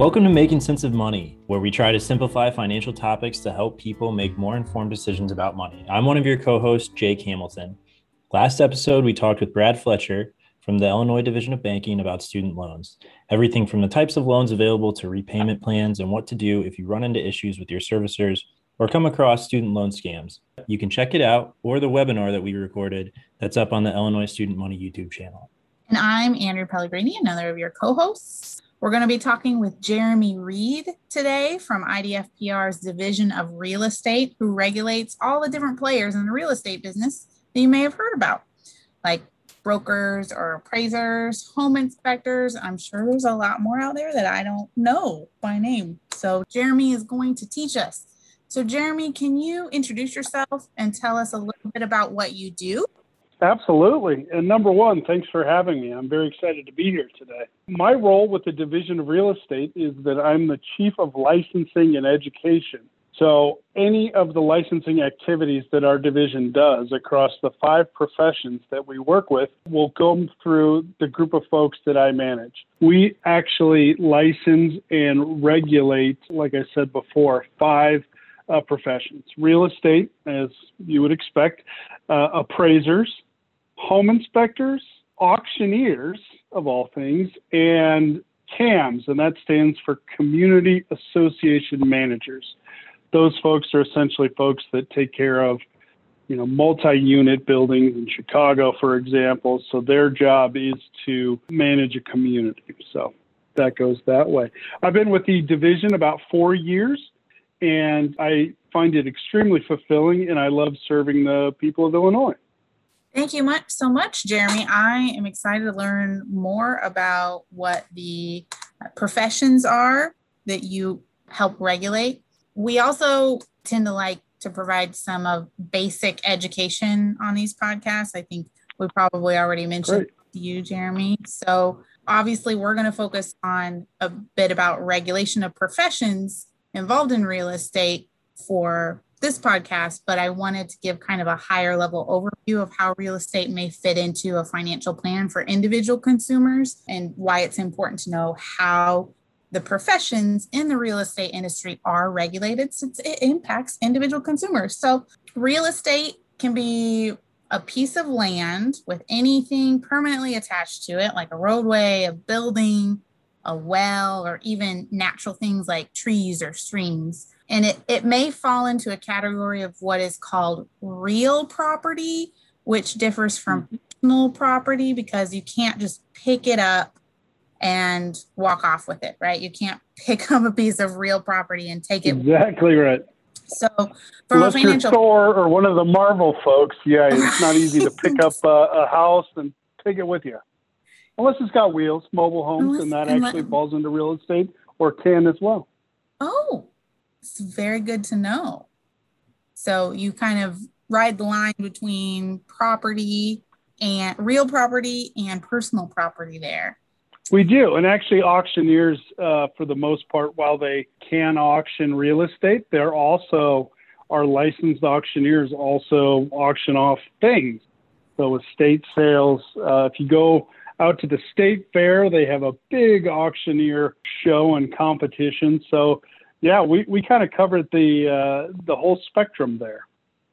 Welcome to Making Sense of Money, where we try to simplify financial topics to help people make more informed decisions about money. I'm one of your co hosts, Jake Hamilton. Last episode, we talked with Brad Fletcher from the Illinois Division of Banking about student loans. Everything from the types of loans available to repayment plans and what to do if you run into issues with your servicers or come across student loan scams. You can check it out or the webinar that we recorded that's up on the Illinois Student Money YouTube channel. And I'm Andrew Pellegrini, another of your co hosts. We're going to be talking with Jeremy Reed today from IDFPR's Division of Real Estate, who regulates all the different players in the real estate business that you may have heard about, like brokers or appraisers, home inspectors. I'm sure there's a lot more out there that I don't know by name. So, Jeremy is going to teach us. So, Jeremy, can you introduce yourself and tell us a little bit about what you do? Absolutely. And number one, thanks for having me. I'm very excited to be here today. My role with the Division of Real Estate is that I'm the Chief of Licensing and Education. So, any of the licensing activities that our division does across the five professions that we work with will go through the group of folks that I manage. We actually license and regulate, like I said before, five uh, professions real estate, as you would expect, uh, appraisers, home inspectors, auctioneers, of all things, and CAMs, and that stands for Community Association Managers. Those folks are essentially folks that take care of you know multi-unit buildings in Chicago for example. So their job is to manage a community. So that goes that way. I've been with the division about 4 years and I find it extremely fulfilling and I love serving the people of Illinois Thank you much so much, Jeremy. I am excited to learn more about what the uh, professions are that you help regulate we also tend to like to provide some of basic education on these podcasts. I think we probably already mentioned you, Jeremy. So obviously we're going to focus on a bit about regulation of professions involved in real estate for this podcast, but I wanted to give kind of a higher level overview of how real estate may fit into a financial plan for individual consumers and why it's important to know how the professions in the real estate industry are regulated since it impacts individual consumers. So, real estate can be a piece of land with anything permanently attached to it, like a roadway, a building, a well, or even natural things like trees or streams. And it, it may fall into a category of what is called real property, which differs from mm-hmm. personal property because you can't just pick it up and walk off with it, right? You can't pick up a piece of real property and take it. Exactly right. So, from Unless a financial Thor or one of the Marvel folks, yeah, it's not easy to pick up a, a, house and take it with you. Unless it's got wheels, mobile homes, unless, and that unless, actually falls into real estate or can as well. Oh, it's very good to know. So you kind of ride the line between property and real property and personal property there. We do. And actually, auctioneers, uh, for the most part, while they can auction real estate, they're also, our licensed auctioneers also auction off things. So, estate sales, uh, if you go out to the state fair, they have a big auctioneer show and competition. So, yeah, we, we kind of covered the uh, the whole spectrum there.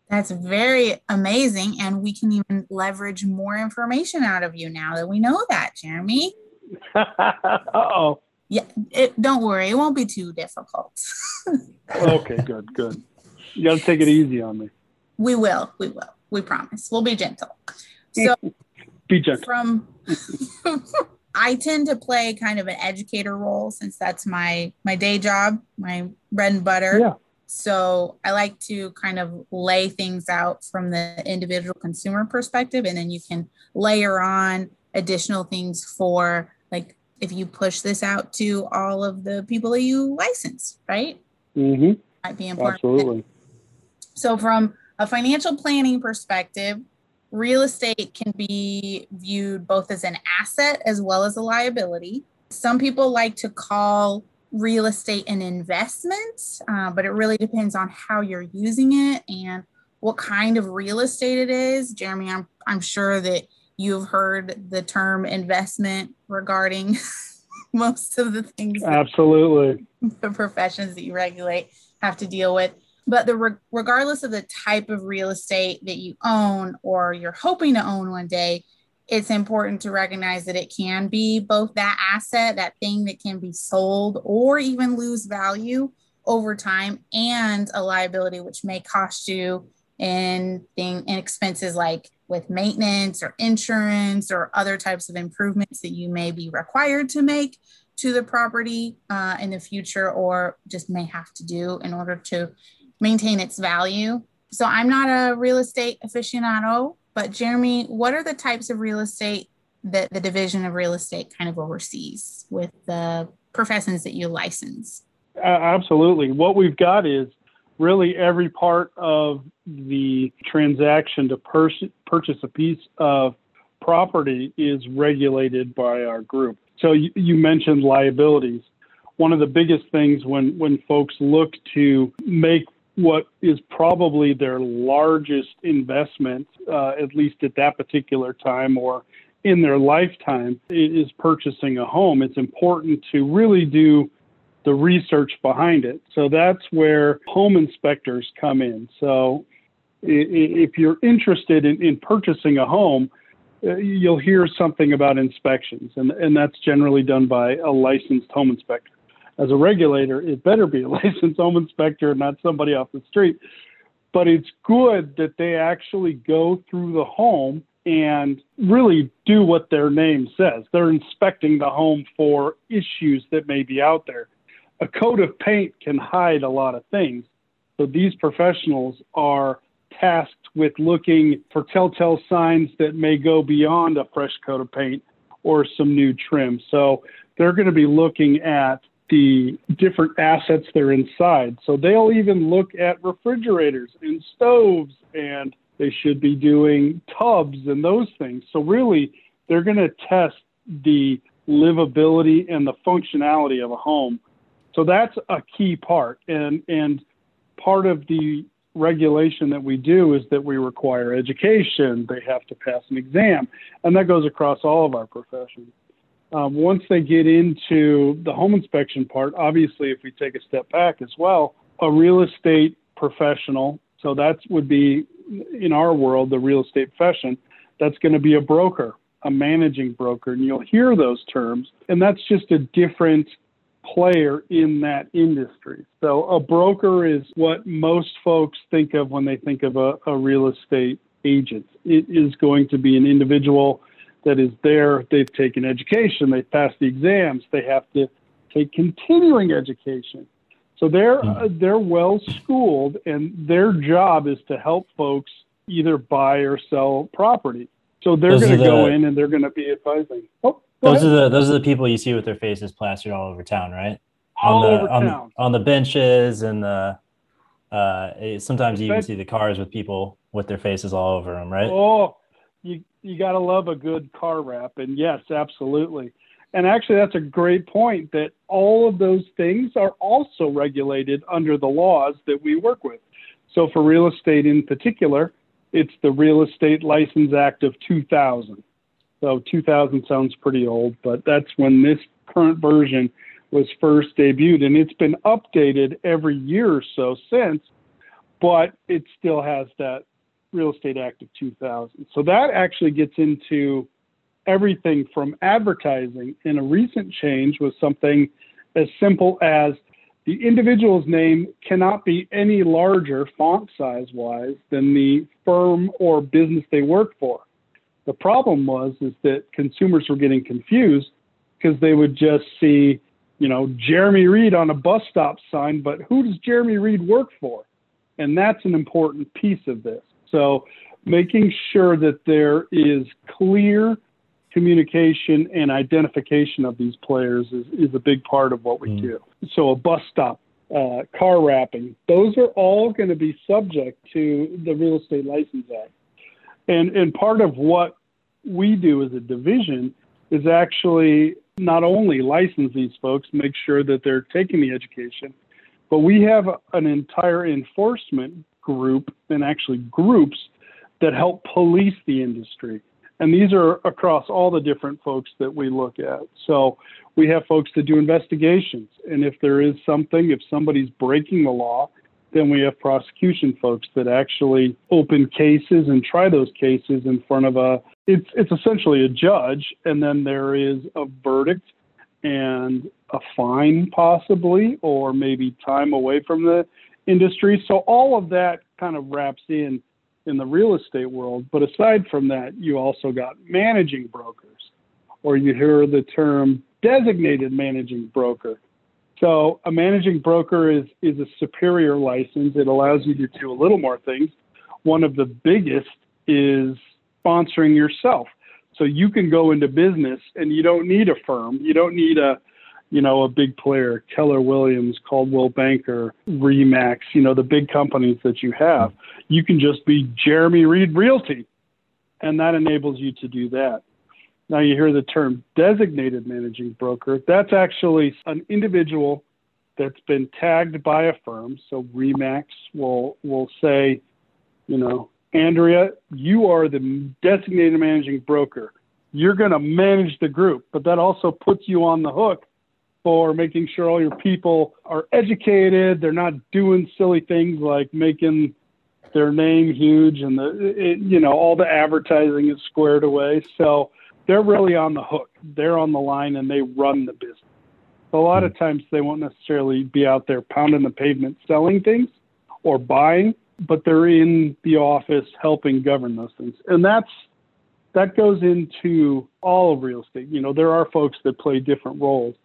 That's very amazing, and we can even leverage more information out of you now that we know that, Jeremy. oh. Yeah, it, don't worry, it won't be too difficult. okay, good, good. You got to take it easy on me. We will, we will. We promise. We'll be gentle. So, be gentle. From I tend to play kind of an educator role since that's my my day job, my bread and butter. Yeah. So I like to kind of lay things out from the individual consumer perspective, and then you can layer on additional things for like if you push this out to all of the people that you license, right? Mm-hmm. Might be important. Absolutely. So, from a financial planning perspective, real estate can be viewed both as an asset as well as a liability. Some people like to call real estate an investment, uh, but it really depends on how you're using it and what kind of real estate it is. Jeremy, I'm, I'm sure that you've heard the term investment regarding most of the things absolutely the professions that you regulate have to deal with but the regardless of the type of real estate that you own or you're hoping to own one day it's important to recognize that it can be both that asset that thing that can be sold or even lose value over time and a liability which may cost you in thing in expenses like with maintenance or insurance or other types of improvements that you may be required to make to the property uh, in the future or just may have to do in order to maintain its value. So I'm not a real estate aficionado, but Jeremy, what are the types of real estate that the division of real estate kind of oversees with the professions that you license? Uh, absolutely. What we've got is really every part of the transaction to pur- purchase a piece of property is regulated by our group. So you, you, mentioned liabilities. One of the biggest things when, when folks look to make what is probably their largest investment, uh, at least at that particular time or in their lifetime, is purchasing a home. It's important to really do the research behind it. So that's where home inspectors come in. So if you're interested in, in purchasing a home, uh, you'll hear something about inspections, and, and that's generally done by a licensed home inspector. As a regulator, it better be a licensed home inspector, not somebody off the street. But it's good that they actually go through the home and really do what their name says. They're inspecting the home for issues that may be out there a coat of paint can hide a lot of things. So these professionals are tasked with looking for telltale signs that may go beyond a fresh coat of paint or some new trim. So they're going to be looking at the different assets they're inside. So they'll even look at refrigerators and stoves and they should be doing tubs and those things. So really they're going to test the livability and the functionality of a home so that's a key part. And, and part of the regulation that we do is that we require education. They have to pass an exam. And that goes across all of our professions. Um, once they get into the home inspection part, obviously, if we take a step back as well, a real estate professional, so that would be in our world, the real estate profession, that's going to be a broker, a managing broker. And you'll hear those terms. And that's just a different player in that industry. So a broker is what most folks think of when they think of a, a real estate agent. It is going to be an individual that is there. They've taken education, they've passed the exams, they have to take continuing education. So they're hmm. uh, they're well schooled, and their job is to help folks either buy or sell property. So they're going to go in and they're going to be advising. Oh, those ahead. are the those are the people you see with their faces plastered all over town, right? All on the, over on, town. On the benches and the uh, sometimes you even see the cars with people with their faces all over them, right? Oh, you you got to love a good car wrap, and yes, absolutely. And actually, that's a great point. That all of those things are also regulated under the laws that we work with. So for real estate in particular, it's the Real Estate License Act of 2000. So 2000 sounds pretty old, but that's when this current version was first debuted, and it's been updated every year or so since, but it still has that Real Estate Act of 2000. So that actually gets into everything from advertising. And a recent change was something as simple as the individual's name cannot be any larger font size wise than the firm or business they work for. The problem was is that consumers were getting confused because they would just see, you know, Jeremy Reed on a bus stop sign, but who does Jeremy Reed work for? And that's an important piece of this. So making sure that there is clear communication and identification of these players is, is a big part of what we mm. do. So a bus stop, uh, car wrapping, those are all going to be subject to the Real Estate License Act. And, and part of what we do as a division is actually not only license these folks, make sure that they're taking the education, but we have an entire enforcement group and actually groups that help police the industry. And these are across all the different folks that we look at. So we have folks that do investigations. And if there is something, if somebody's breaking the law, then we have prosecution folks that actually open cases and try those cases in front of a it's it's essentially a judge and then there is a verdict and a fine possibly or maybe time away from the industry so all of that kind of wraps in in the real estate world but aside from that you also got managing brokers or you hear the term designated managing broker so a managing broker is is a superior license. It allows you to do a little more things. One of the biggest is sponsoring yourself. So you can go into business and you don't need a firm. You don't need a you know, a big player, Keller Williams, Coldwell Banker, Remax, you know, the big companies that you have. You can just be Jeremy Reed Realty, and that enables you to do that. Now you hear the term designated managing broker. That's actually an individual that's been tagged by a firm. So Remax will will say, you know, Andrea, you are the designated managing broker. You're going to manage the group, but that also puts you on the hook for making sure all your people are educated. They're not doing silly things like making their name huge and the it, you know all the advertising is squared away. So they're really on the hook. They're on the line and they run the business. A lot of times they won't necessarily be out there pounding the pavement selling things or buying, but they're in the office helping govern those things. And that's that goes into all of real estate. You know, there are folks that play different roles.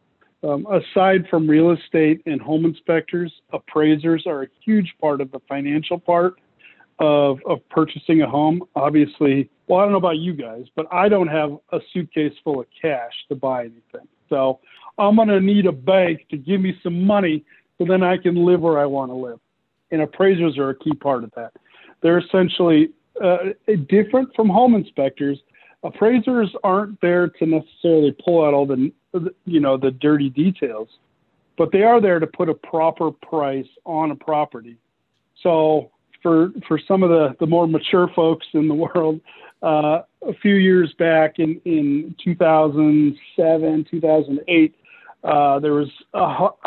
Um, aside from real estate and home inspectors, appraisers are a huge part of the financial part of, of purchasing a home. Obviously, well, I don't know about you guys, but I don't have a suitcase full of cash to buy anything. So I'm going to need a bank to give me some money so then I can live where I want to live. And appraisers are a key part of that. They're essentially uh, different from home inspectors. Appraisers aren't there to necessarily pull out all the, you know, the dirty details, but they are there to put a proper price on a property. So for for some of the the more mature folks in the world, uh, a few years back in in 2007 2008. Uh, there was a,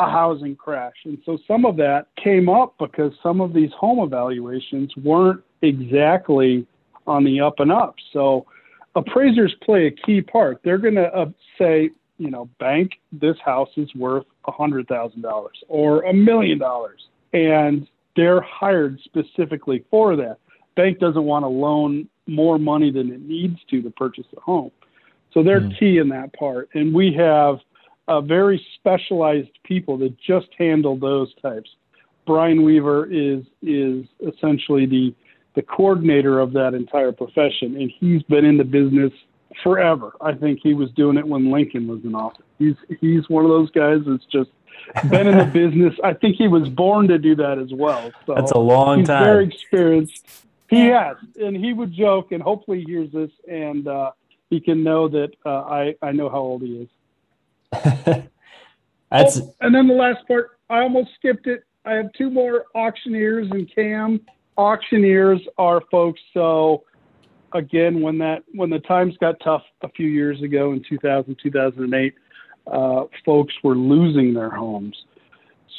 a housing crash, and so some of that came up because some of these home evaluations weren't exactly on the up and up. So appraisers play a key part. They're going to uh, say, you know, bank, this house is worth a hundred thousand dollars or a million dollars, and they're hired specifically for that. Bank doesn't want to loan more money than it needs to to purchase a home. So they're mm. key in that part. And we have a very specialized people that just handle those types. Brian Weaver is is essentially the the coordinator of that entire profession, and he's been in the business forever. I think he was doing it when Lincoln was in office. He's he's one of those guys that's just been in the business. I think he was born to do that as well. So that's a long he's time. Very experienced. He has, and he would joke, and hopefully he hears this, and uh, he can know that uh, I I know how old he is. that's oh, and then the last part, I almost skipped it. I have two more auctioneers and Cam. Auctioneers are folks. So again, when that when the times got tough a few years ago in 2000 2008 uh, folks were losing their homes.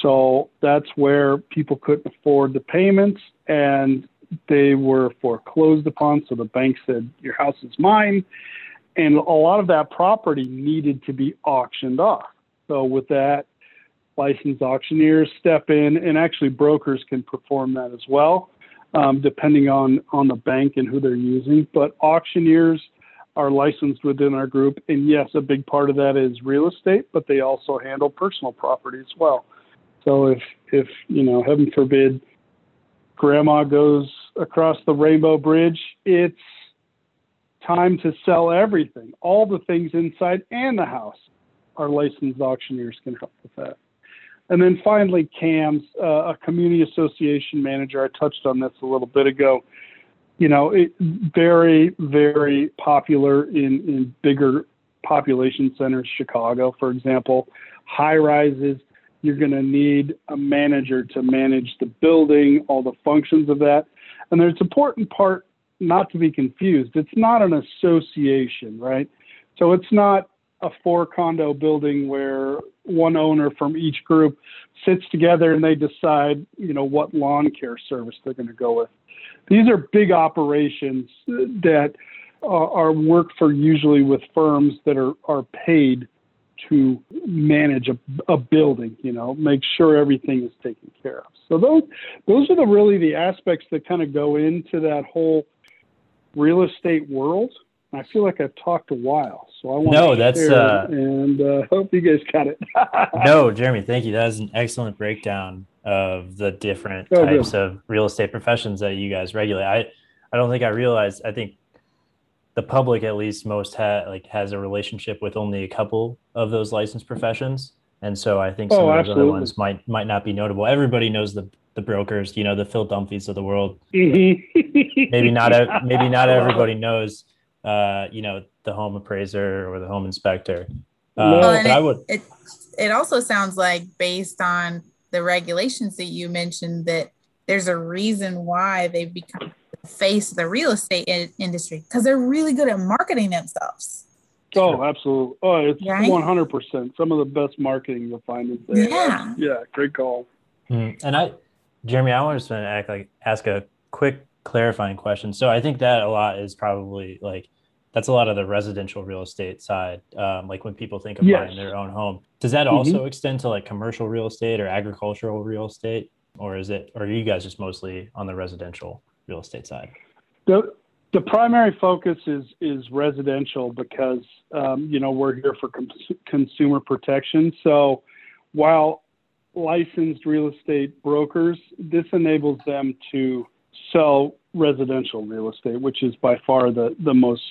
So that's where people couldn't afford the payments and they were foreclosed upon. So the bank said, Your house is mine. And a lot of that property needed to be auctioned off. So with that, licensed auctioneers step in, and actually brokers can perform that as well, um, depending on on the bank and who they're using. But auctioneers are licensed within our group. And yes, a big part of that is real estate, but they also handle personal property as well. So if if you know, heaven forbid, grandma goes across the Rainbow Bridge, it's time to sell everything, all the things inside and the house. Our licensed auctioneers can help with that. And then finally, CAMS, uh, a community association manager. I touched on this a little bit ago you know, it, very, very popular in, in bigger population centers, Chicago, for example. High rises, you're going to need a manager to manage the building, all the functions of that. And there's an important part not to be confused, it's not an association, right? So it's not a four condo building where one owner from each group sits together and they decide, you know, what lawn care service they're going to go with. These are big operations that uh, are, are worked for usually with firms that are, are paid to manage a, a building, you know, make sure everything is taken care of. So those those are the really the aspects that kind of go into that whole real estate world. I feel like I've talked a while, so I want to no, to that's uh, and uh, hope you guys got it. no, Jeremy, thank you. That is an excellent breakdown of the different Oh, types good. of real estate professions that you guys regulate. I I don't think I realized. I think the public, at least, most ha- like has a relationship with only a couple of those licensed professions, and so I think some Oh, of those other ones might might not be notable. Everybody knows the the brokers, you know, the Phil Dunphys of the world. Mhm. Maybe not. maybe not everybody knows. Uh, you know, the home appraiser or the home inspector. Uh, No. Well, but and I would. it it also sounds like based on the regulations that you mentioned that there's a reason why they've become the face of the real estate in- industry because they're really good at marketing themselves. Oh, absolutely. Oh, it's Right? one hundred percent. Some of the best marketing you'll find is there. Yeah. Yeah. Great call. Mm, And I, Jeremy, I want to act like ask a quick clarifying question. So I think that a lot is probably like that's a lot of the residential real estate side. Um, like when people think of Yes. buying their own home, does that also extend to like commercial real estate or agricultural real estate, or is it, or are you guys just mostly on the residential real estate side? The the primary focus is is residential because um, you know we're here for cons- consumer protection. So while licensed real estate brokers, this enables them to sell residential real estate, which is by far the the most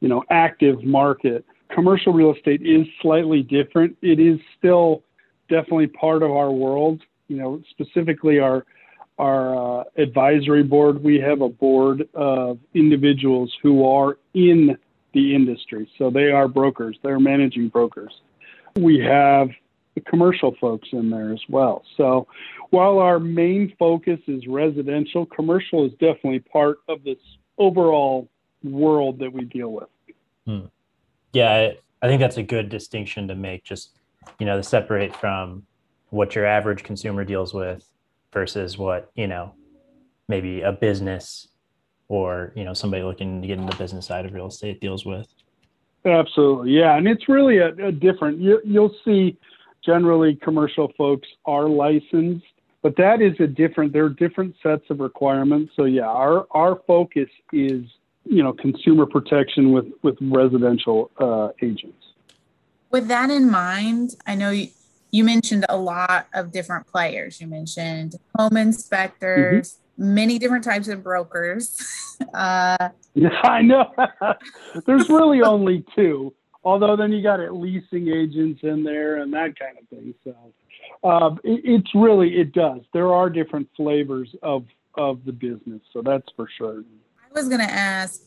you know active market. Commercial real estate is slightly different. It is still definitely part of our world. You know, specifically our our uh, advisory board. We have a board of individuals who are in the industry, so they are brokers. They're managing brokers. We have the commercial folks in there as well. So while our main focus is residential, commercial is definitely part of this overall world that we deal with. Hmm. Yeah, I, I think that's a good distinction to make. Just you know, to separate from what your average consumer deals with versus what you know, maybe a business or you know somebody looking to get into the business side of real estate deals with. Absolutely, yeah, and it's really a, a different. You, you'll see, generally, commercial folks are licensed, but that is a different. There are different sets of requirements. So yeah, our our focus is you know consumer protection with with residential uh, agents. With that in mind, I know you, you mentioned a lot of different players. You mentioned home inspectors, many different types of brokers. Uh, Yeah, I know. There's really only two. Although then you got it leasing agents in there and that kind of thing. So um, it, it's really it does. There are different flavors of of the business. So that's for sure. I was going to ask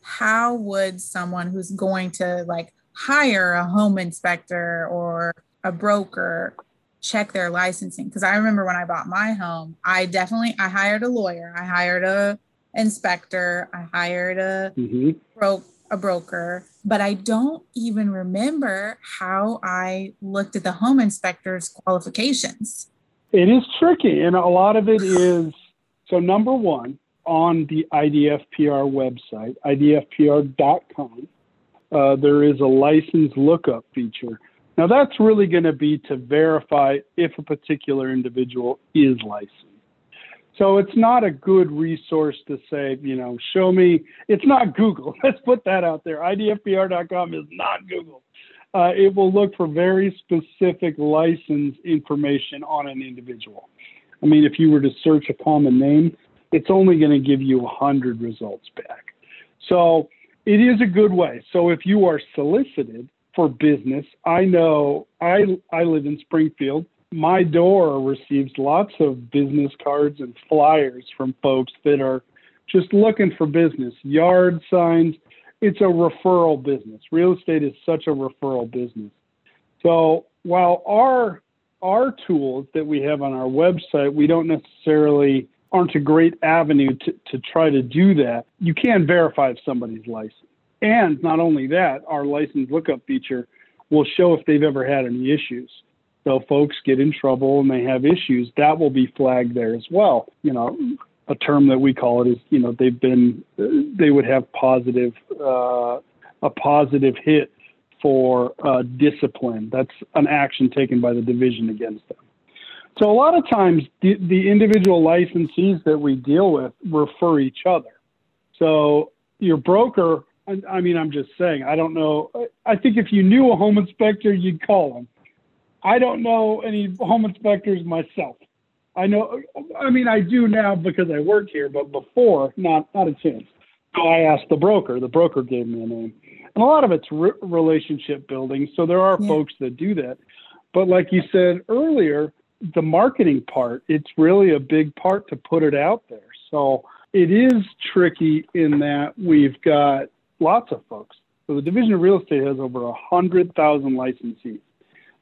how would someone who's going to like hire a home inspector or a broker check their licensing because I remember when I bought my home I definitely I hired a lawyer I hired a inspector I hired a hmm bro- a broker but I don't even remember how I looked at the home inspector's qualifications It is tricky, and a lot of it is so. Number one, on the IDFPR website, idfpr.com, uh, there is a license lookup feature. Now, that's really going to be to verify if a particular individual is licensed. So it's not a good resource to say, you know, show me. It's not Google. Let's put that out there. IDFPR.com is not Google. Uh, it will look for very specific license information on an individual. I mean, if you were to search a common name, it's only going to give you 100 results back. So it is a good way. So if you are solicited for business, I know I, I live in Springfield. My door receives lots of business cards and flyers from folks that are just looking for business, yard signs. It's a referral business. Real estate is such a referral business. So while our our tools that we have on our website, we don't necessarily aren't a great avenue to, to try to do that. You can verify if somebody's licensed. And not only that, our license lookup feature will show if they've ever had any issues. So folks get in trouble and they have issues, that will be flagged there as well. You know, a term that we call it is, you know, they've been, they would have positive, uh, a positive hit for uh, discipline. That's an action taken by the division against them. So a lot of times the, the individual licensees that we deal with refer each other. So your broker, I, I mean, I'm just saying, I don't know. I think if you knew a home inspector, you'd call him. I don't know any home inspectors myself. I know, I mean, I do now because I work here, but before, not not a chance. So I asked the broker. The broker gave me a name, and a lot of it's re- relationship building. So there are yeah. folks that do that, but like you said earlier, the marketing part, it's really a big part to put it out there. So it is tricky in that we've got lots of folks. So the Division of Real Estate has over a hundred thousand licensees.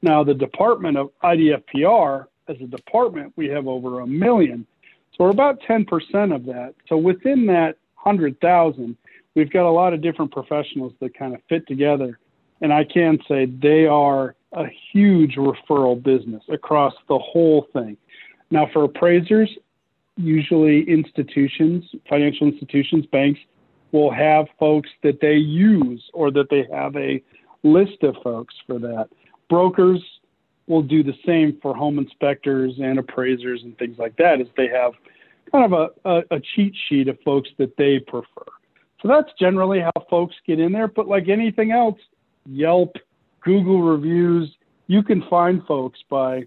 Now, the Department of IDFPR, as a department, we have over a million. So we're about 10% of that. So within that 100,000, we've got a lot of different professionals that kind of fit together. And I can say they are a huge referral business across the whole thing. Now, for appraisers, usually institutions, financial institutions, banks will have folks that they use or that they have a list of folks for that brokers will do the same for home inspectors and appraisers and things like that, is they have kind of a, a, a, cheat sheet of folks that they prefer so that's generally how folks get in there but like anything else yelp google reviews you can find folks by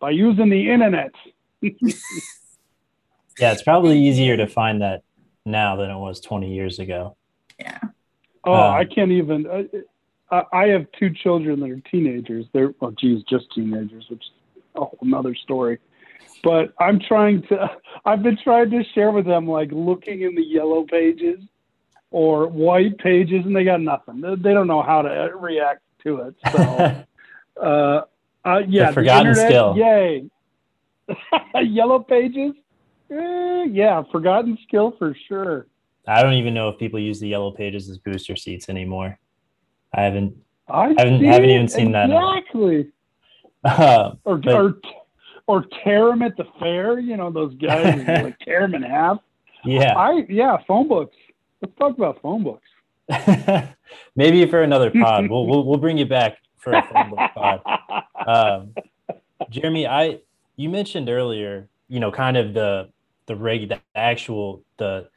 by using the internet yeah it's probably easier to find that now than it was 20 years ago yeah oh um, i can't even uh, I have two children that are teenagers. They're, oh, geez, just teenagers, which is a whole another story. But I'm trying to, I've been trying to share with them, like looking in the yellow pages or white pages, and they got nothing. They don't know how to react to it. So, uh, uh, yeah, the forgotten internet, skill. Yay. yellow pages? Eh, yeah, forgotten skill for sure. I don't even know if people use the yellow pages as booster seats anymore. I haven't. I haven't, haven't even seen exactly. that. Exactly. Uh, or, but, or or tear them at the fair. You know those guys like tear them in half. Yeah. I yeah. Phone books. Let's talk about phone books. Maybe for another pod. we'll, we'll we'll bring you back for a book pod. Um, Jeremy, I you mentioned earlier, you know, kind of the the reg the actual the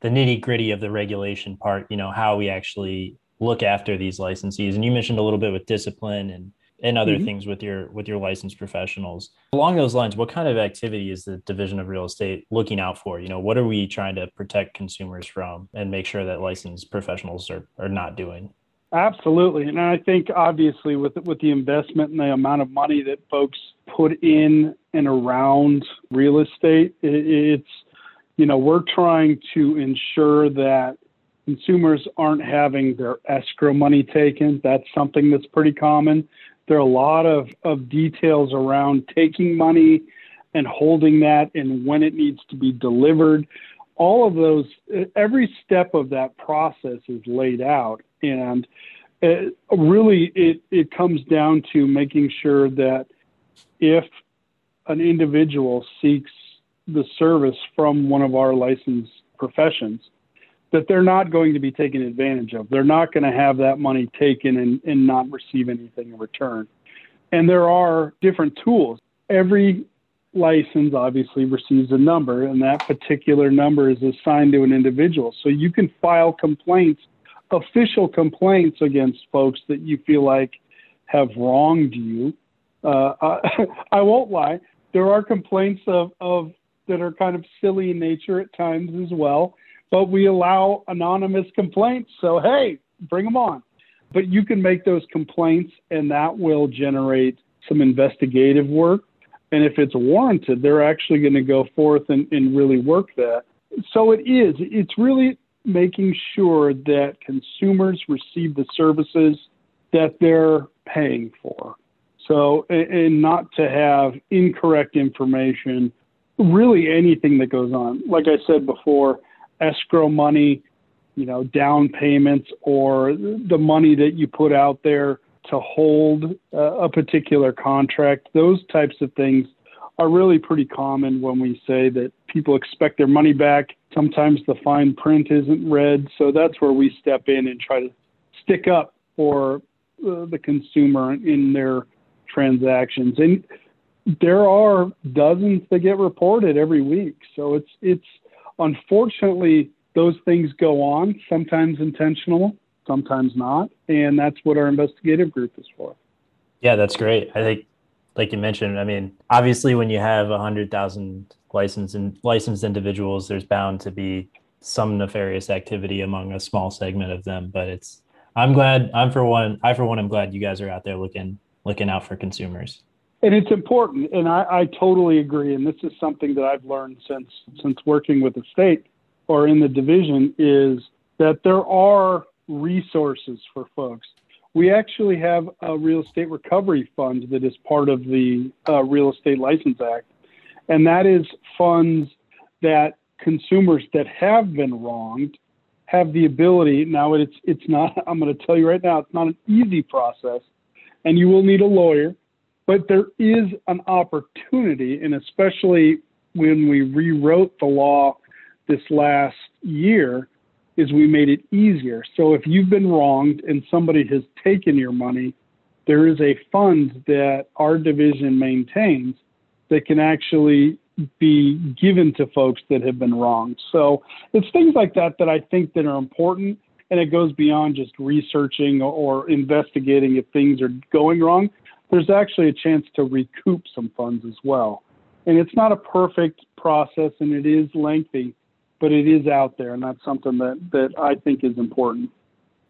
the nitty gritty of the regulation part. You know, how we actually look after these licensees and you mentioned a little bit with discipline and and other mm-hmm. things with your with your licensed professionals along those lines what kind of activity is the division of real estate looking out for you know what are we trying to protect consumers from and make sure that licensed professionals are, are not doing absolutely and i think obviously with with the investment and the amount of money that folks put in and around real estate it's you know we're trying to ensure that consumers aren't having their escrow money taken. That's something that's pretty common. There are a lot of, of details around taking money and holding that and when it needs to be delivered. All of those, every step of that process is laid out. And it, really, it, it comes down to making sure that if an individual seeks the service from one of our licensed professions, that they're not going to be taken advantage of. They're not going to have that money taken and, and not receive anything in return. And there are different tools. Every license obviously receives a number, and that particular number is assigned to an individual. So you can file complaints, official complaints against folks that you feel like have wronged you. Uh, I, I won't lie, there are complaints of, of that are kind of silly in nature at times as well but we allow anonymous complaints. So, hey, bring them on. But you can make those complaints, and that will generate some investigative work. And if it's warranted, they're actually going to go forth and, and really work that. So, it is. It's really making sure that consumers receive the services that they're paying for. So, and not to have incorrect information really anything that goes on. Like I said before, escrow money, you know, down payments, or the money that you put out there to hold uh, a particular contract. Those types of things are really pretty common when we say that people expect their money back. Sometimes the fine print isn't read. So that's where we step in and try to stick up for uh, the consumer in their transactions. And there are dozens that get reported every week. So it's it's unfortunately those things go on, sometimes intentional, sometimes not, and that's what our investigative group is for. Yeah, that's great. I think like you mentioned, I mean, obviously when you have a hundred thousand licensed and licensed individuals, there's bound to be some nefarious activity among a small segment of them. But it's I'm glad I'm for one I for one I'm glad you guys are out there looking looking out for consumers. And it's important, and I, I totally agree. And this is something that I've learned since since working with the state or in the division is that there are resources for folks we actually have a real estate recovery fund that is part of the uh, Real Estate License Act, and that is funds that consumers that have been wronged have the ability. Now it's it's not. I'm going to tell you right now, it's not an easy process, and you will need a lawyer, but there is an opportunity, and especially when we rewrote the law this last year is we made it easier. So if you've been wronged and somebody has taken your money, there is a fund that our division maintains that can actually be given to folks that have been wronged. So it's things like that that I think that are important and it goes beyond just researching or investigating if things are going wrong. There's actually a chance to recoup some funds as well. And it's not a perfect process and it is lengthy, but it is out there, and that's something that that I think is important.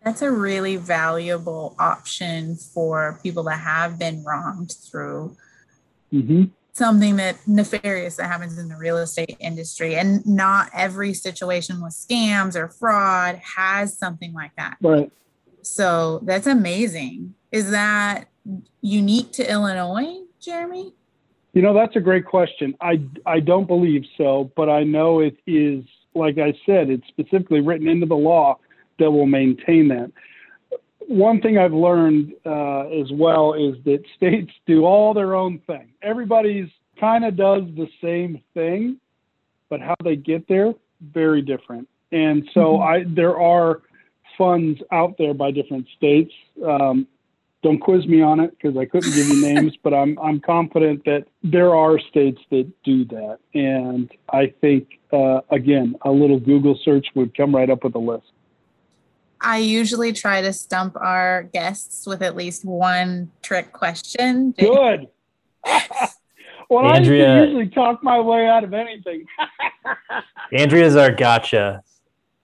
That's a really valuable option for people that have been wronged through mm-hmm. something that nefarious that happens in the real estate industry. And not every situation with scams or fraud has something like that. Right. So that's amazing. Is that unique to Illinois, Jeremy? You know, that's a great question. I, I don't believe so, but I know it is like I said, it's specifically written into the law that will maintain that. One thing I've learned uh, as well is that states do all their own thing. Everybody's kind of does the same thing, but how they get there very different. And so mm-hmm. I there are funds out there by different states. Um, don't quiz me on it because I couldn't give you names, but I'm I'm confident that there are states that do that, and I think uh, again a little Google search would come right up with a list. I usually try to stump our guests with at least one trick question. Good. well, Andrea, I usually talk my way out of anything. Andrea's our gotcha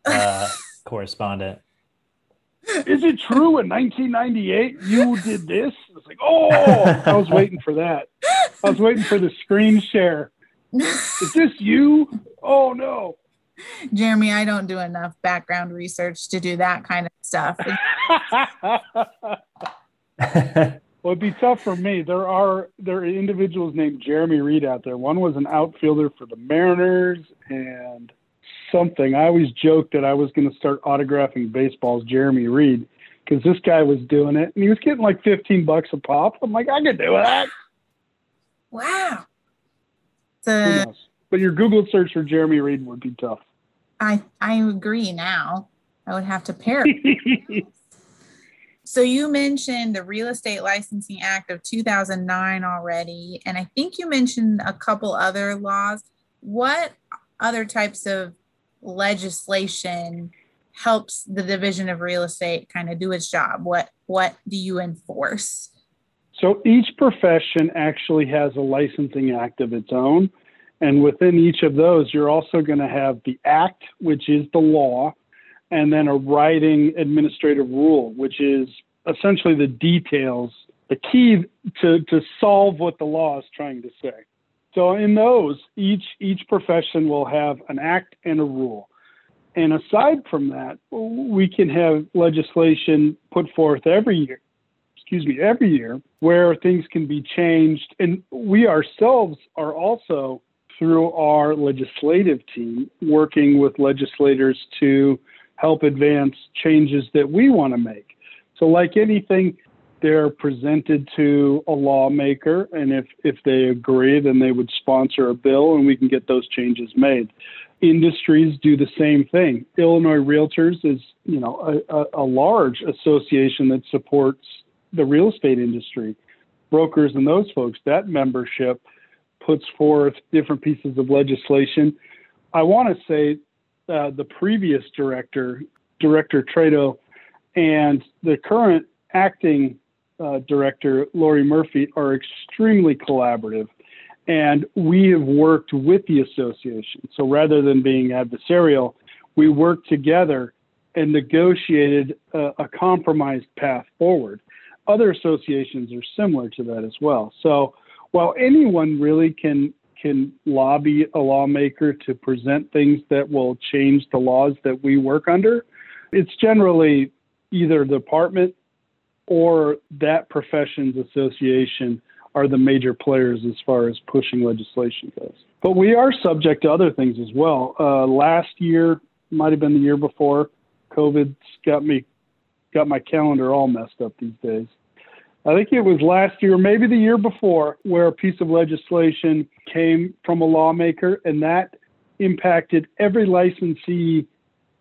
uh, correspondent is it true in 1998 you did this? It's like, oh, I was waiting for that. I was waiting for the screen share. Is this you? Oh no. Jeremy, I don't do enough background research to do that kind of stuff. well, it'd be tough for me. There are there are individuals named Jeremy Reed out there. One was an outfielder for the Mariners, and something. I always joked that I was going to start autographing baseballs, Jeremy Reed, because this guy was doing it and he was getting like 15 bucks a pop. I'm like, I could do that. Wow. The, but your Google search for Jeremy Reed would be tough. I, I agree now. I would have to pair. so you mentioned the Real Estate Licensing Act of 2009 already, and I think you mentioned a couple other laws. What other types of legislation helps the division of real estate kind of do its job? What what do you enforce? So each profession actually has a licensing act of its own. And within each of those, you're also going to have the act, which is the law, and then a writing administrative rule, which is essentially the details, the key to, to solve what the law is trying to say. So in those, each each profession will have an act and a rule. And aside from that, we can have legislation put forth every year, excuse me, every year where things can be changed. And we ourselves are also through our legislative team, working with legislators to help advance changes that we want to make. So, like anything, they're presented to a lawmaker, and if, if they agree, then they would sponsor a bill and we can get those changes made. Industries do the same thing. Illinois Realtors is, you know, a, a, large association that supports the real estate industry. Brokers and those folks, that membership puts forth different pieces of legislation. I want to say uh, the previous director, Director Treto, and the current acting uh, director, Lori Murphy, are extremely collaborative. And we have worked with the association. So rather than being adversarial, we worked together and negotiated a, a compromised path forward. Other associations are similar to that as well. So while anyone really can can lobby a lawmaker to present things that will change the laws that we work under, it's generally either the department or that profession's association are the major players as far as pushing legislation goes. But we are subject to other things as well. Uh, last year, might have been the year before, COVID's got me got my calendar all messed up these days. I think it was last year, maybe the year before, where a piece of legislation came from a lawmaker, and that impacted every licensee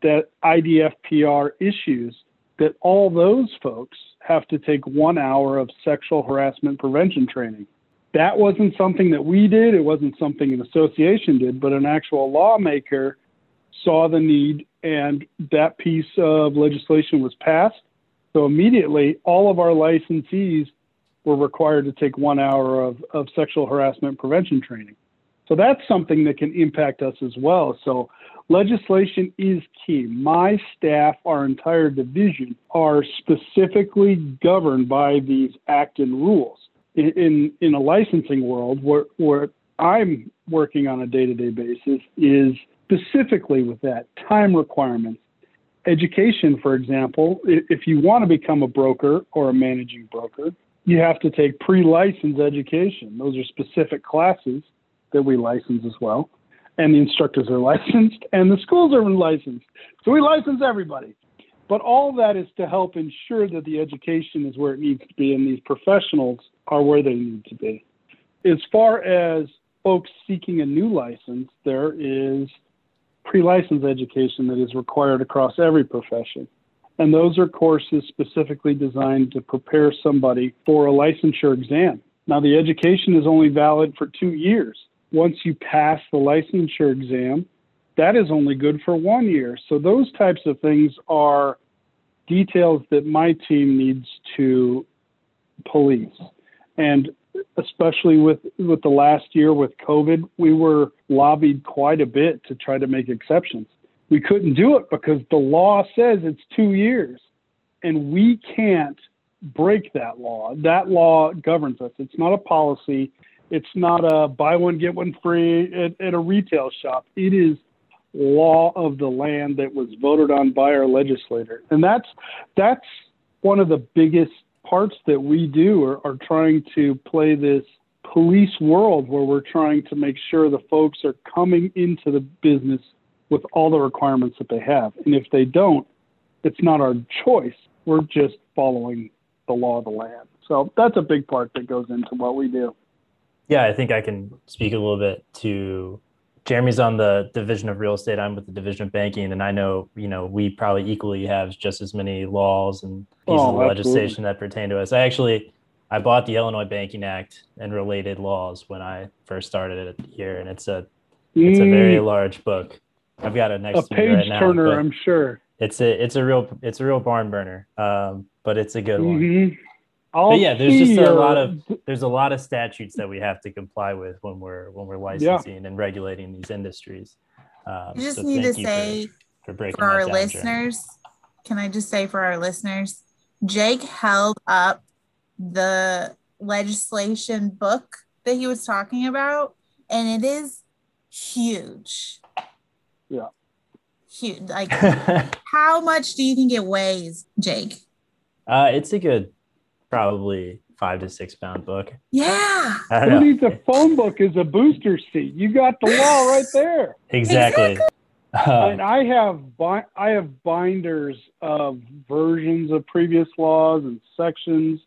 that IDFPR issues. That all those folks have to take one hour of sexual harassment prevention training. That wasn't something that we did. It wasn't something an association did, but an actual lawmaker saw the need, and that piece of legislation was passed so immediately, all of our licensees were required to take one hour of, of sexual harassment prevention training. So that's something that can impact us as well. So legislation is key. My staff, our entire division, are specifically governed by these act and rules. In, in, in a licensing world, where, where I'm working on a day to day basis is specifically with that time requirements, education, for example, if you want to become a broker or a managing broker, you have to take pre licensed education. Those are specific classes that we license as well. And the instructors are licensed and the schools are licensed. So we license everybody. But all that is to help ensure that the education is where it needs to be and these professionals are where they need to be. As far as folks seeking a new license, there is pre-license education that is required across every profession. And those are courses specifically designed to prepare somebody for a licensure exam. Now, the education is only valid for two years. Once you pass the licensure exam, that is only good for one year. So, those types of things are details that my team needs to police. And especially with with the last year with COVID, we were lobbied quite a bit to try to make exceptions. We couldn't do it because the law says it's two years, and we can't break that law. That law governs us. It's not a policy. It's not a buy one get one free at, at a retail shop. It is law of the land that was voted on by our legislator, and that's that's one of the biggest parts that we do are, are trying to play this police world where we're trying to make sure the folks are coming into the business with all the requirements that they have. And if they don't, it's not our choice. We're just following the law of the land. So that's a big part that goes into what we do. Yeah, I think I can speak a little bit to Jeremy's on the division of real estate. I'm with the division of banking, and I know you know we probably equally have just as many laws and pieces oh, of legislation that pertain to us. I actually I bought the Illinois Banking Act and related laws when I first started it here, and it's a it's a very large book. I've got it next a to me right now. turner, I'm sure. It's a it's a real it's a real barn burner, um, but it's a good mm-hmm. one. But yeah, there's just a lot of there's a lot of statutes that we have to comply with when we're when we're licensing yeah. and regulating these industries. Um, I just so need to say for, for, for our listeners, can I just say for our listeners, Jake held up the legislation book that he was talking about, and it is huge. Yeah. Huge. Like, how much do you think it weighs, Jake? Uh, it's a good probably five to six pound book. Yeah. I don't Who needs a phone book as a booster seat? You got the law right there. Exactly. Um, and I have bi- I have binders of versions of previous laws and sections,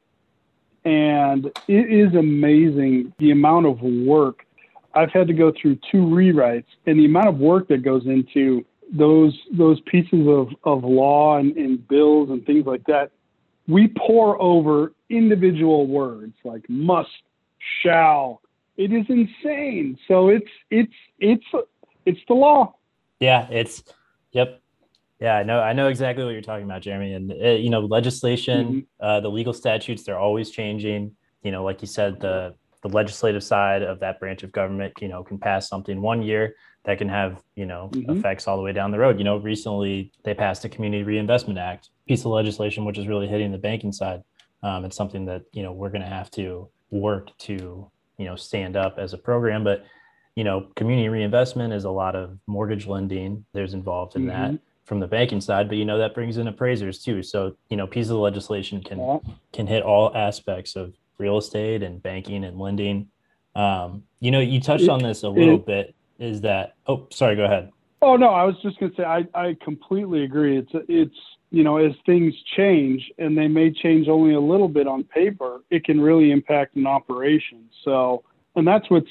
and it is amazing the amount of work I've had to go through two rewrites, and the amount of work that goes into those those pieces of, of law and, and bills and things like that. We pour over individual words like must, shall. It is insane. So it's it's it's it's the law. Yeah, it's yep. Yeah, I know. I know exactly what you're talking about, Jeremy. And uh, you know, legislation, uh, the legal statutes, they're always changing. You know, like you said, the the legislative side of that branch of government, you know, can pass something one year that can have you know Mhm. effects all the way down the road. You know, recently they passed a Community Reinvestment Act piece of legislation, which is really hitting the banking side. Um, it's something that you know we're going to have to work to you know stand up as a program, but you know, community reinvestment is a lot of mortgage lending. There's involved in that Mhm. from the banking side, but you know that brings in appraisers too. So you know, pieces of legislation can Yeah. can hit all aspects of real estate and banking and lending. Um, you know, you touched on this a little it- bit. Is that? Oh, sorry. Go ahead. Oh no, I was just going to say I, I completely agree. It's it's you know as things change and they may change only a little bit on paper, it can really impact an operation. So and that's what's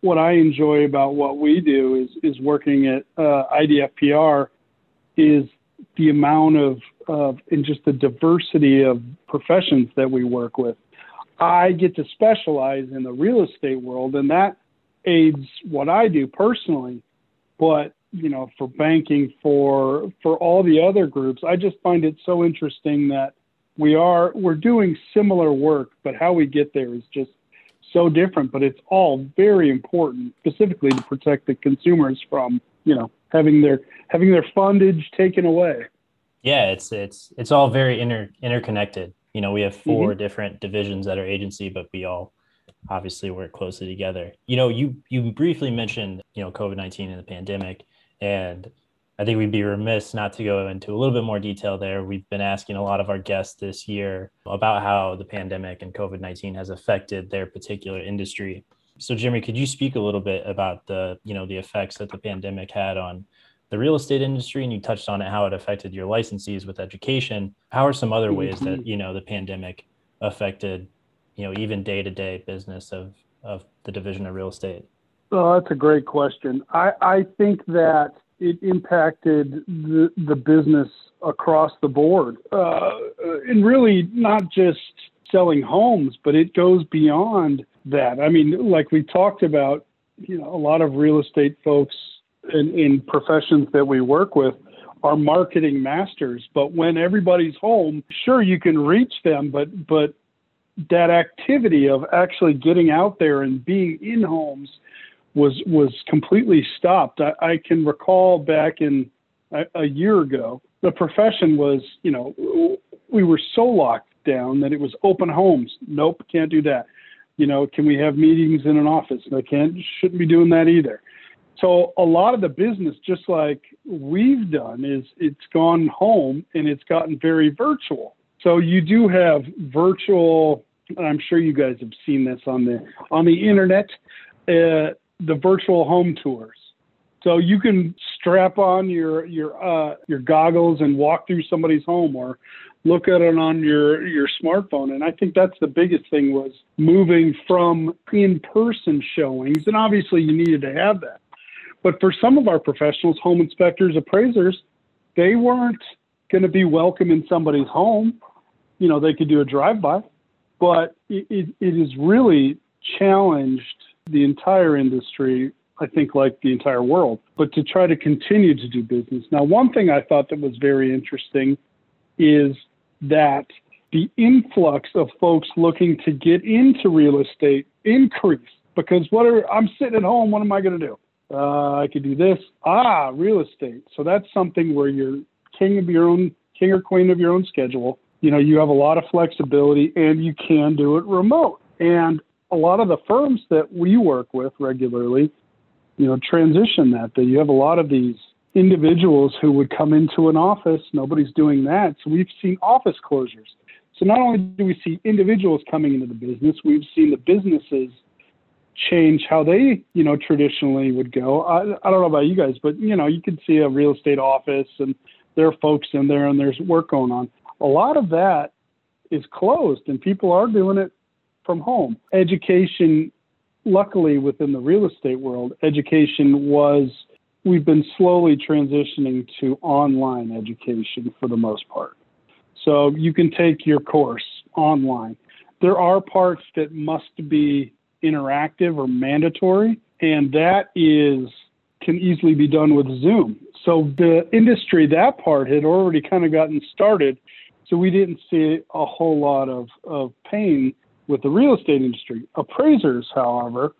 what I enjoy about what we do is is working at uh, IDFPR is the amount of of and just the diversity of professions that we work with. I get to specialize in the real estate world, and that aids what I do personally. But you know, for banking, for for all the other groups, I just find it so interesting that we are we're doing similar work, but how we get there is just so different. But it's all very important, specifically to protect the consumers from you know having their having their fundage taken away. Yeah, it's it's it's all very inter interconnected. You know, we have 4 mm-hmm. different divisions at our agency, but we all obviously work closely together. You know, you you briefly mentioned you know COVID nineteen and the pandemic, and I think we'd be remiss not to go into a little bit more detail there. We've been asking a lot of our guests this year about how the pandemic and COVID nineteen has affected their particular industry. So, Jimmy, could you speak a little bit about the you know the effects that the pandemic had on the real estate industry and you touched on it how it affected your licensees with education how are some other ways that mm-hmm. you know the pandemic affected you know even day-to-day business of of the division of real estate Oh, that's a great question. I, I think that it impacted the, the business across the board. Uh, and really not just selling homes, but it goes beyond that. I mean, like we talked about, you know, a lot of real estate folks in, in professions that we work with are marketing masters. But when everybody's home, sure you can reach them, but but that activity of actually getting out there and being in homes was was completely stopped. I, I can recall back in a, a year ago, the profession was, you know, we were so locked down that it was open homes. Nope, can't do that. You know, can we have meetings in an office? No, can't. Shouldn't be doing that either. So a lot of the business, just like we've done, is it's gone home and it's gotten very virtual. So you do have virtual. I'm sure you guys have seen this on the on the internet. Uh, the virtual home tours. So you can strap on your your uh, your goggles and walk through somebody's home, or look at it on your your smartphone. And I think that's the biggest thing was moving from in-person showings, and obviously you needed to have that. But for some of our professionals, home inspectors, appraisers, they weren't going to be welcome in somebody's home. You know, they could do a drive-by, but it, it, it is really challenged the entire industry, I think, like the entire world, but to try to continue to do business. Now, one thing I thought that was very interesting is that the influx of folks looking to get into real estate increased because what are I'm sitting at home, what am I going to do? Uh, I could do this. Ah, real estate. So that's something where you're king of your own, king or queen of your own schedule. You know, you have a lot of flexibility and you can do it remote. And a lot of the firms that we work with regularly, you know, transition that. That you have a lot of these individuals who would come into an office. Nobody's doing that. So we've seen office closures. So not only do we see individuals coming into the business, we've seen the businesses change how they, you know, traditionally would go. I, I don't know about you guys, but you know, you could see a real estate office and there are folks in there and there's work going on. A lot of that is closed and people are doing it from home. Education, luckily within the real estate world, education was we've been slowly transitioning to online education for the most part. So you can take your course online. There are parts that must be interactive or mandatory, and that is can easily be done with Zoom. So the industry, that part had already kind of gotten started. So we didn't see a whole lot of, of pain with the real estate industry. Appraisers, however,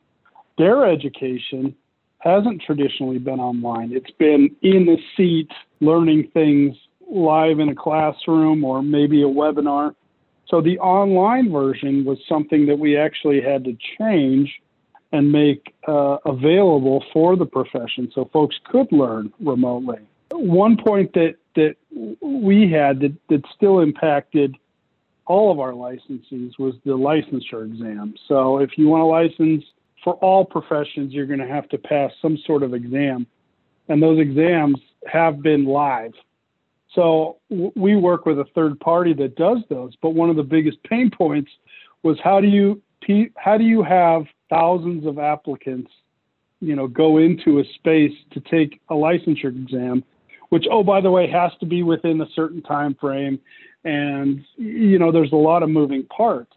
their education hasn't traditionally been online. It's been in the seat learning things live in a classroom or maybe a webinar. So the online version was something that we actually had to change and make uh, available for the profession so folks could learn remotely. One point that, that we had that, that still impacted all of our licensees was the licensure exam. So if you want to license for all professions, you're going to have to pass some sort of exam. And those exams have been live so we work with a third party that does those. But one of the biggest pain points was how do you how do you have thousands of applicants, you know, go into a space to take a licensure exam, which oh by the way has to be within a certain time frame, and you know there's a lot of moving parts.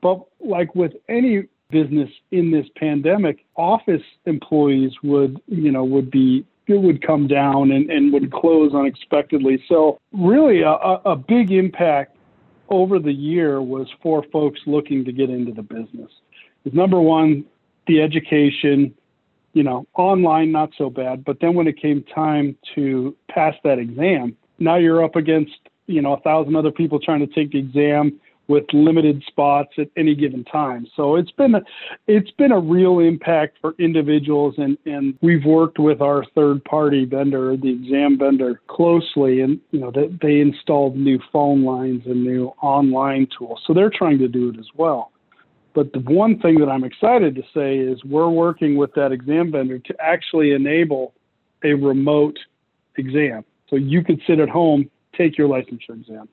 But like with any business in this pandemic, office employees would you know would be it would come down and, and would close unexpectedly. So, really, a, a big impact over the year was for folks looking to get into the business. Is number one, the education, you know, online, not so bad. But then when it came time to pass that exam, now you're up against, you know, a thousand other people trying to take the exam with limited spots at any given time. So it's been a, it's been a real impact for individuals and, and we've worked with our third party vendor, the exam vendor closely and you know they, they installed new phone lines and new online tools. So they're trying to do it as well. But the one thing that I'm excited to say is we're working with that exam vendor to actually enable a remote exam. So you could sit at home, take your licensure exam.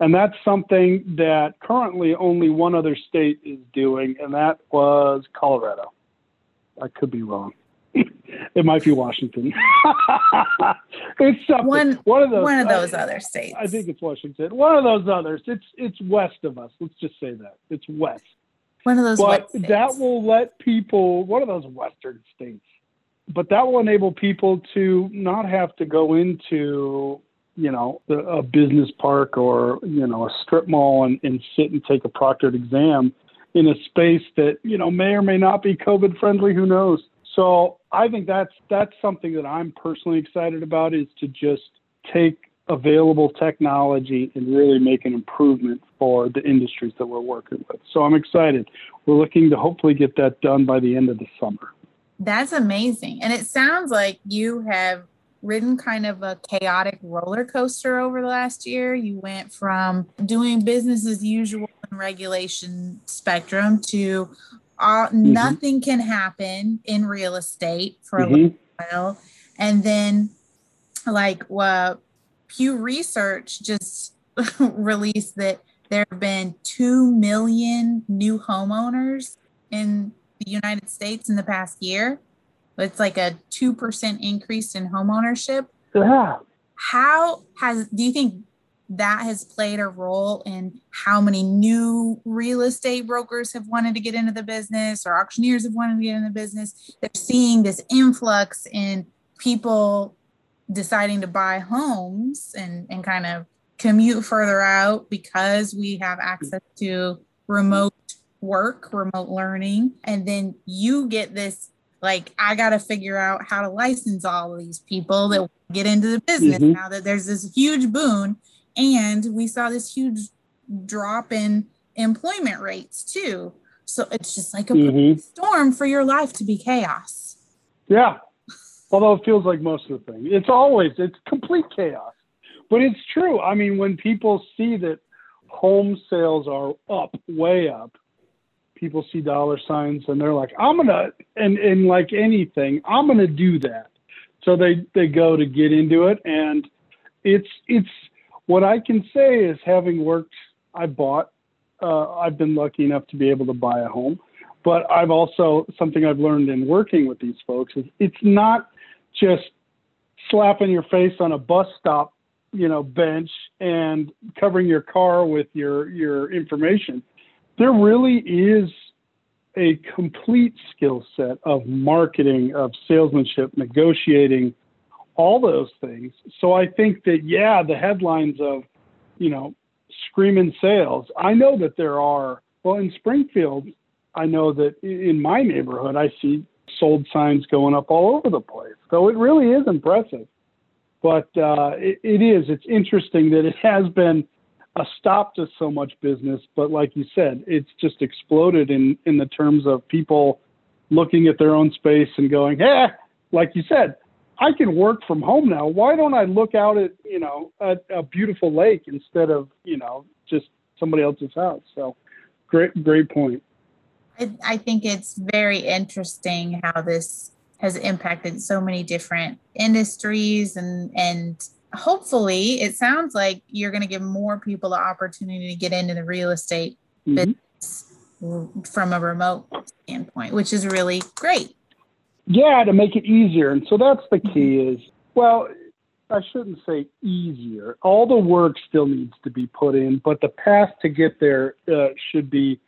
And that's something that currently only one other state is doing, and that was Colorado. I could be wrong. it might be Washington. it's something. One, one of those. One of those I, other states. I think it's Washington. One of those others. It's it's west of us. Let's just say that it's west. One of those. But that will let people. One of those western states. But that will enable people to not have to go into you know, a business park or, you know, a strip mall and, and sit and take a proctored exam in a space that, you know, may or may not be COVID friendly, who knows? So I think that's that's something that I'm personally excited about is to just take available technology and really make an improvement for the industries that we're working with. So I'm excited. We're looking to hopefully get that done by the end of the summer. That's amazing. And it sounds like you have ridden kind of a chaotic roller coaster over the last year. You went from doing business as usual and regulation spectrum to all, mm-hmm. nothing can happen in real estate for mm-hmm. a little while. And then, like, well, Pew Research just released that there have been 2 million new homeowners in the United States in the past year. It's like a 2% increase in home ownership. Yeah. How has, do you think that has played a role in how many new real estate brokers have wanted to get into the business or auctioneers have wanted to get into the business? They're seeing this influx in people deciding to buy homes and, and kind of commute further out because we have access to remote work, remote learning. And then you get this like I got to figure out how to license all of these people that get into the business mm-hmm. now that there's this huge boon and we saw this huge drop in employment rates too. So it's just like a mm-hmm. storm for your life to be chaos. Yeah. Although it feels like most of the thing. It's always it's complete chaos. But it's true. I mean, when people see that home sales are up, way up. People see dollar signs and they're like, I'm gonna and and like anything, I'm gonna do that. So they they go to get into it and it's it's what I can say is having worked I bought uh, I've been lucky enough to be able to buy a home. But I've also something I've learned in working with these folks is it's not just slapping your face on a bus stop, you know, bench and covering your car with your your information. There really is a complete skill set of marketing, of salesmanship, negotiating, all those things. So I think that yeah, the headlines of, you know, screaming sales. I know that there are, well, in Springfield, I know that in my neighborhood, I see sold signs going up all over the place. So it really is impressive. But uh, it, it is, it's interesting that it has been a stop to so much business. But like you said, it's just exploded in, in the terms of people looking at their own space and going, hey, like you said, I can work from home now. Why don't I look out at you know a, a beautiful lake instead of you know just somebody else's house? So, great great point. I, I think it's very interesting how this has impacted so many different industries and and hopefully it sounds like you're going to give more people the opportunity to get into the real estate mm-hmm. business from a remote standpoint which is really great yeah, to make it easier. And so that's the key is, well, I shouldn't say easier. All the work still needs to be put in, but the path to get there uh, should be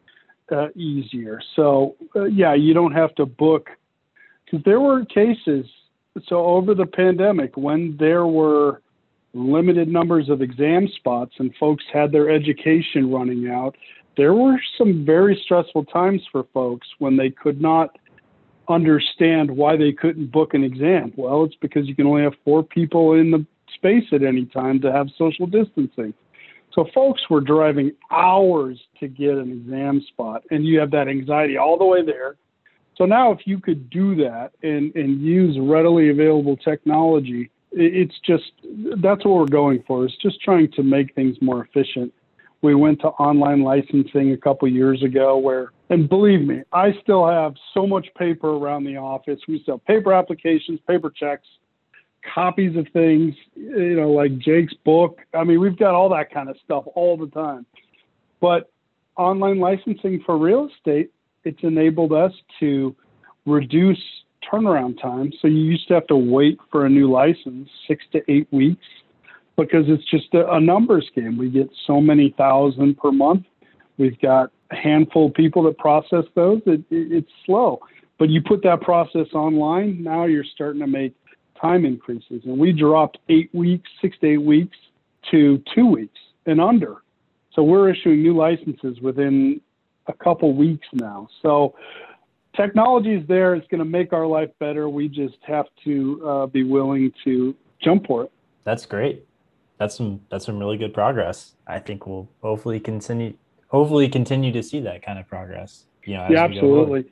uh, easier. So, uh, yeah, you don't have to book because there were cases. So, over the pandemic, when there were limited numbers of exam spots and folks had their education running out, there were some very stressful times for folks when they could not understand why they couldn't book an exam. Well, it's because you can only have four people in the space at any time to have social distancing. So folks were driving hours to get an exam spot, and you have that anxiety all the way there. So now, if you could do that and, and use readily available technology, it's just that's what we're going for. It's just trying to make things more efficient. We went to online licensing a couple years ago where and believe me, I still have so much paper around the office. We sell paper applications, paper checks, copies of things, you know, like Jake's book. I mean, we've got all that kind of stuff all the time. But online licensing for real estate, it's enabled us to reduce turnaround time. So you used to have to wait for a new license six to eight weeks because it's just a, a numbers game. We get so many thousand per month. We've got a handful of people that process those. It, it, it's slow, but you put that process online. Now you're starting to make time increases, and we dropped eight weeks, six to eight weeks, to two weeks and under. So we're issuing new licenses within a couple weeks now. So technology is there. It's going to make our life better. We just have to uh, be willing to jump for it. That's great. That's some that's some really good progress. I think we'll hopefully continue hopefully continue to see that kind of progress. You know, yeah, absolutely.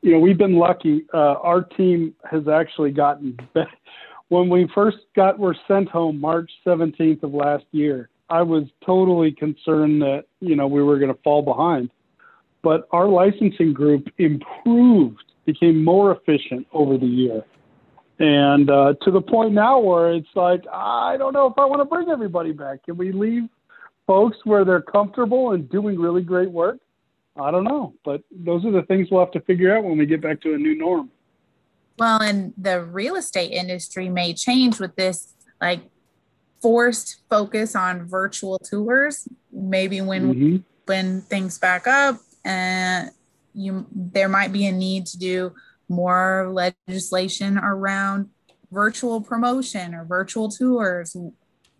You know, we've been lucky. Uh, our team has actually gotten better. When we first got were sent home March 17th of last year, I was totally concerned that you know we were going to fall behind. But our licensing group improved, became more efficient over the year, and uh, to the point now where it's like I don't know if I want to bring everybody back. Can we leave folks where they're comfortable and doing really great work? I don't know, but those are the things we'll have to figure out when we get back to a new norm. Well, and the real estate industry may change with this like forced focus on virtual tours. Maybe when mm-hmm. when things back up, and uh, you there might be a need to do more legislation around virtual promotion or virtual tours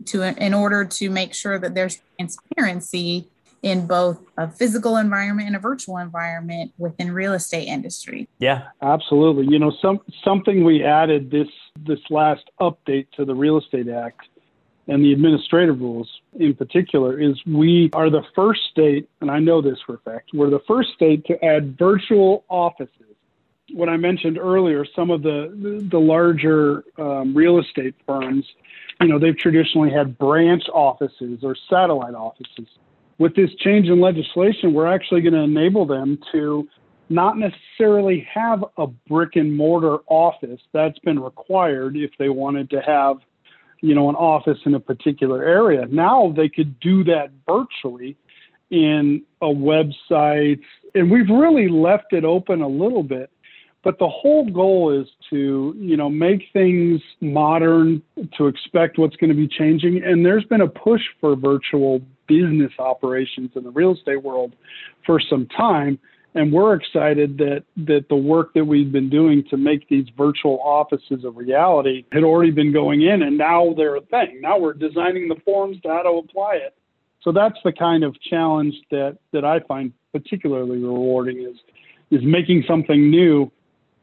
to in order to make sure that there's transparency in both a physical environment and a virtual environment within real estate industry. Yeah, absolutely. You know, some something we added this this last update to the Real Estate Act and the administrative rules in particular is we are the first state, and I know this for a fact, we're the first state to add virtual offices. What I mentioned earlier, some of the the larger um, real estate firms you know, they've traditionally had branch offices or satellite offices. with this change in legislation, we're actually going to enable them to not necessarily have a brick and mortar office. That's been required if they wanted to have, you know, an office in a particular area. Now they could do that virtually in a website. And we've really left it open a little bit. But the whole goal is to, you know, make things modern, to expect what's going to be changing. And there's been a push for virtual business operations in the real estate world for some time and we're excited that that the work that we've been doing to make these virtual offices a reality had already been going in and now they're a thing. Now we're designing the forms to how to apply it. So that's the kind of challenge that that i find particularly rewarding is is making something new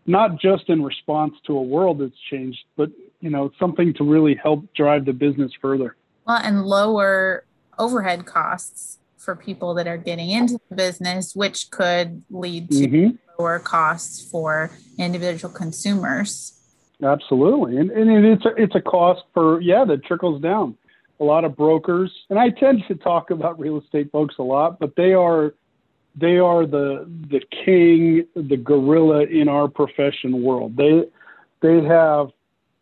not just in response to a world that's changed but you know something to really help drive the business further. Well and lower overhead costs for people that are getting into the business, which could lead to mm-hmm. lower costs for individual consumers. Absolutely, and, and it's a, it's a cost for yeah that trickles down. A lot of brokers, and I tend to talk about real estate folks a lot, but they are they are the the king, the gorilla in our profession world. They they have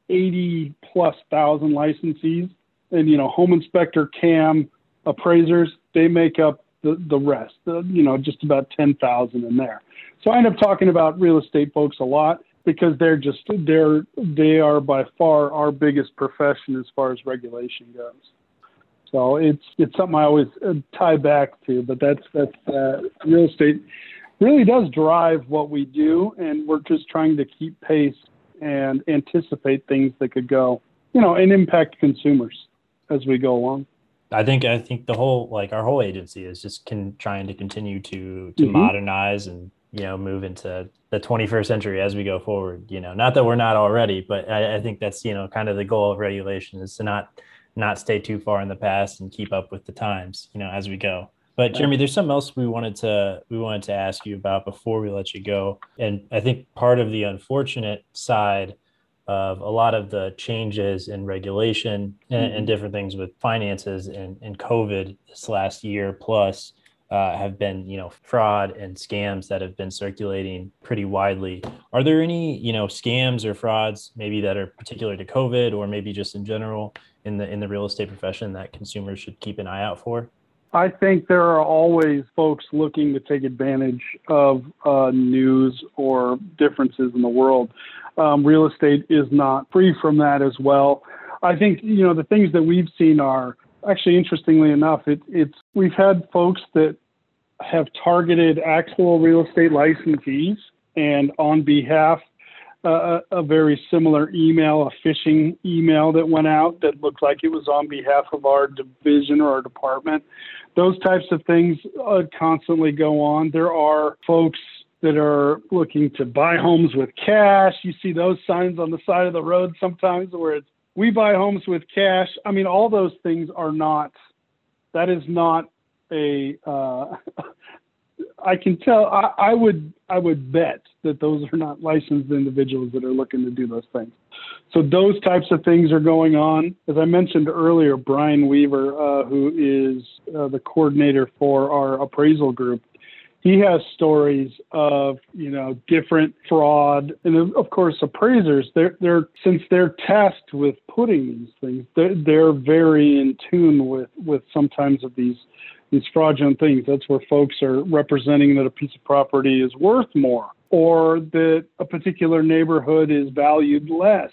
80 plus thousand licensees, and you know, home inspector, CAM, appraisers, they make up the, the rest, the, you know, just about 10,000 in there. So I end up talking about real estate folks a lot because they're just, they're, they are by far our biggest profession as far as regulation goes. So it's, it's something I always uh, tie back to, but that's, that's, uh, real estate really does drive what we do. And we're just trying to keep pace and anticipate things that could go, you know, and impact consumers as we go along. I think I think the whole like our whole agency is just can trying to continue to to mm-hmm. modernize and you know move into the 21st century as we go forward. You know, not that we're not already, but I, I think that's you know kind of the goal of regulation is to not not stay too far in the past and keep up with the times. You know, as we go. But Jeremy, there's something else we wanted to we wanted to ask you about before we let you go, and I think part of the unfortunate side of a lot of the changes in regulation and, and mm-hmm. different things with finances and, and COVID this last year plus uh, have been, you know, fraud and scams that have been circulating pretty widely. Are there any, you know, scams or frauds maybe that are particular to COVID or maybe just in general in the in the real estate profession that consumers should keep an eye out for? I think there are always folks looking to take advantage of uh, news or differences in the world. Um, real estate is not free from that as well. I think you know the things that we've seen are actually interestingly enough, it, it's we've had folks that have targeted actual real estate licensees and on behalf uh, a very similar email, a phishing email that went out that looked like it was on behalf of our division or our department. Those types of things uh, constantly go on. There are folks that are looking to buy homes with cash. You see those signs on the side of the road sometimes where it's we buy homes with cash. I mean, all those things are not. That is not a. Uh, I can tell. I, I would. I would bet that those are not licensed individuals that are looking to do those things. So those types of things are going on. As I mentioned earlier, Brian Weaver, uh, who is uh, the coordinator for our appraisal group, he has stories of you know different fraud and of course appraisers. They're they're since they're tasked with putting these things they're, they're very in tune with with sometimes of these these fraudulent things. That's where folks are representing that a piece of property is worth more or that a particular neighborhood is valued less.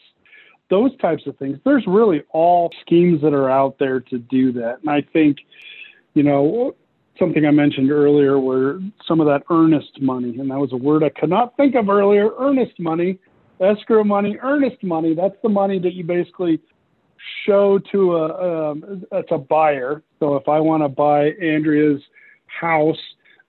Those types of things. There's really all schemes that are out there to do that. And i think you know something I mentioned earlier where some of that earnest money, and that was a word I could not think of earlier, earnest money, escrow money, earnest money. That's the money that you basically show to a, um, it's a buyer. So if I want to buy Andrea's house,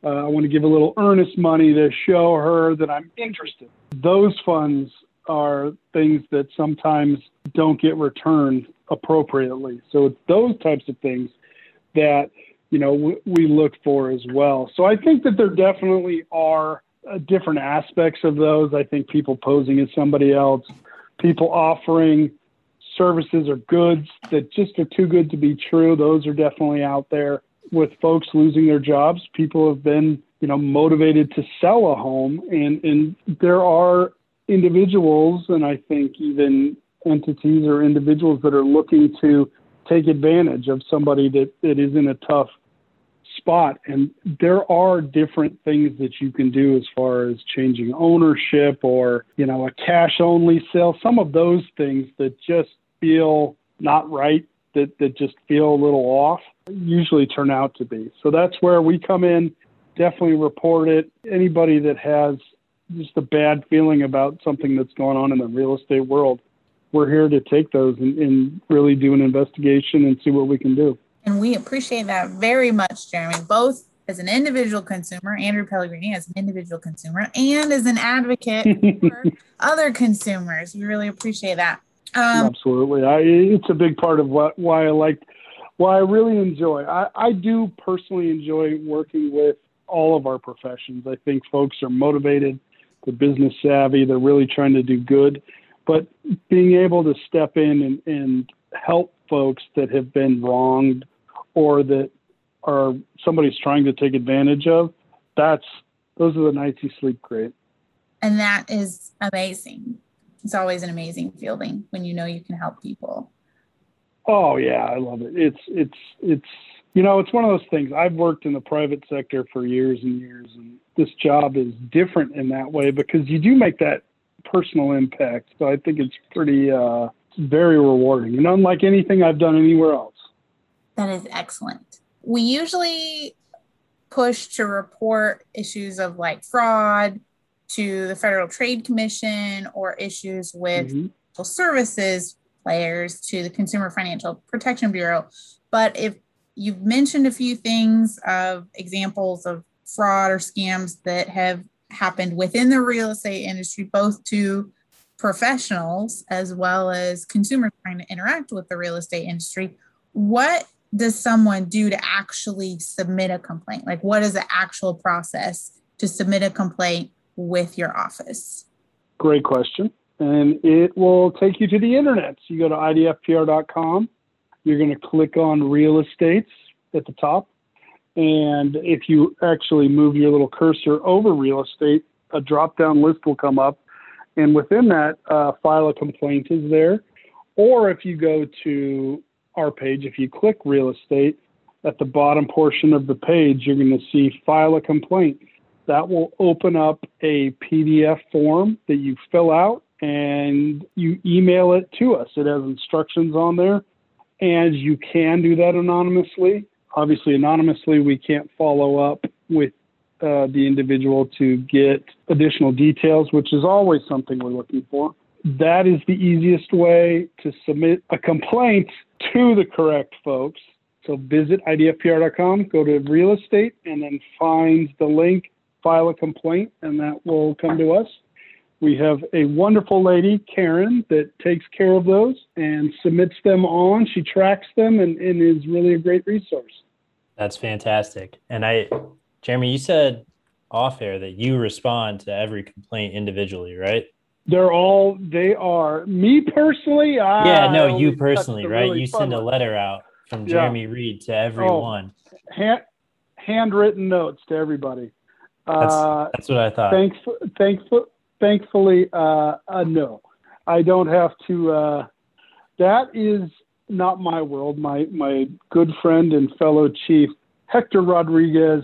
uh, I want to give a little earnest money to show her that I'm interested. Those funds are things that sometimes don't get returned appropriately. So it's those types of things that you know, we look for as well. So I think that there definitely are uh, different aspects of those. I think people posing as somebody else, people offering services or goods that just are too good to be true. Those are definitely out there. with folks losing their jobs, people have been, you know, motivated to sell a home. And, and there are individuals, and I think even entities or individuals that are looking to take advantage of somebody that, that is in a tough spot. And there are different things that you can do as far as changing ownership or, you know, a cash only sale, some of those things that just feel not right, that, that just feel a little off, usually turn out to be. So that's where we come in, definitely report it. Anybody that has just a bad feeling about something that's going on in the real estate world, we're here to take those and, and really do an investigation and see what we can do. And we appreciate that very much, Jeremy, both as an individual consumer, Andrew Pellegrini as an individual consumer, and as an advocate for other consumers. We really appreciate that. Um, Absolutely. I, it's a big part of what, why I like, why I really enjoy. I, I do personally enjoy working with all of our professions. I think folks are motivated, they're business savvy, they're really trying to do good. But being able to step in and, and help folks that have been wronged or that are somebody's trying to take advantage of, that's those are the nights you sleep great. And that is amazing. It's always an amazing feeling when you know you can help people. Oh yeah, I love it. It's it's it's you know, it's one of those things. I've worked in the private sector for years and years and this job is different in that way because you do make that personal impact. So I think it's pretty uh very rewarding and unlike anything I've done anywhere else. That is excellent. We usually push to report issues of like fraud to the Federal Trade Commission or issues with mm-hmm. services players to the Consumer Financial Protection Bureau. But if you've mentioned a few things of examples of fraud or scams that have happened within the real estate industry, both to professionals as well as consumers trying to interact with the real estate industry, what does someone do to actually submit a complaint? Like, what is the actual process to submit a complaint with your office? Great question. And it will take you to the internet. So you go to idfpr.com. You're going to click on real estates at the top. And if you actually move your little cursor over real estate, a drop down list will come up. And within that, uh, file a complaint is there. Or if you go to our page, if you click real estate, at the bottom portion of the page, you're going to see file a complaint. That will open up a PDF form that you fill out and you email it to us. It has instructions on there, and you can do that anonymously. Obviously, anonymously, we can't follow up with uh, the individual to get additional details, which is always something we're looking for. That is the easiest way to submit a complaint to the correct folks. So visit idfpr.com, go to real estate, and then find the link, file a complaint, and that will come to us. We have a wonderful lady, Karen, that takes care of those and submits them on. She tracks them and, and is really a great resource. That's fantastic. And I, Jeremy, you said off air that you respond to every complaint individually, right? They're all they are. Me personally, I yeah, no, you personally, right? Really you send a letter out from Jeremy yeah. Reed to everyone. Oh, hand, handwritten notes to everybody. That's, uh, that's what I thought. Thanks, thankful, thankfully, uh, uh, no, I don't have to. Uh, that is not my world. My my good friend and fellow chief Hector Rodriguez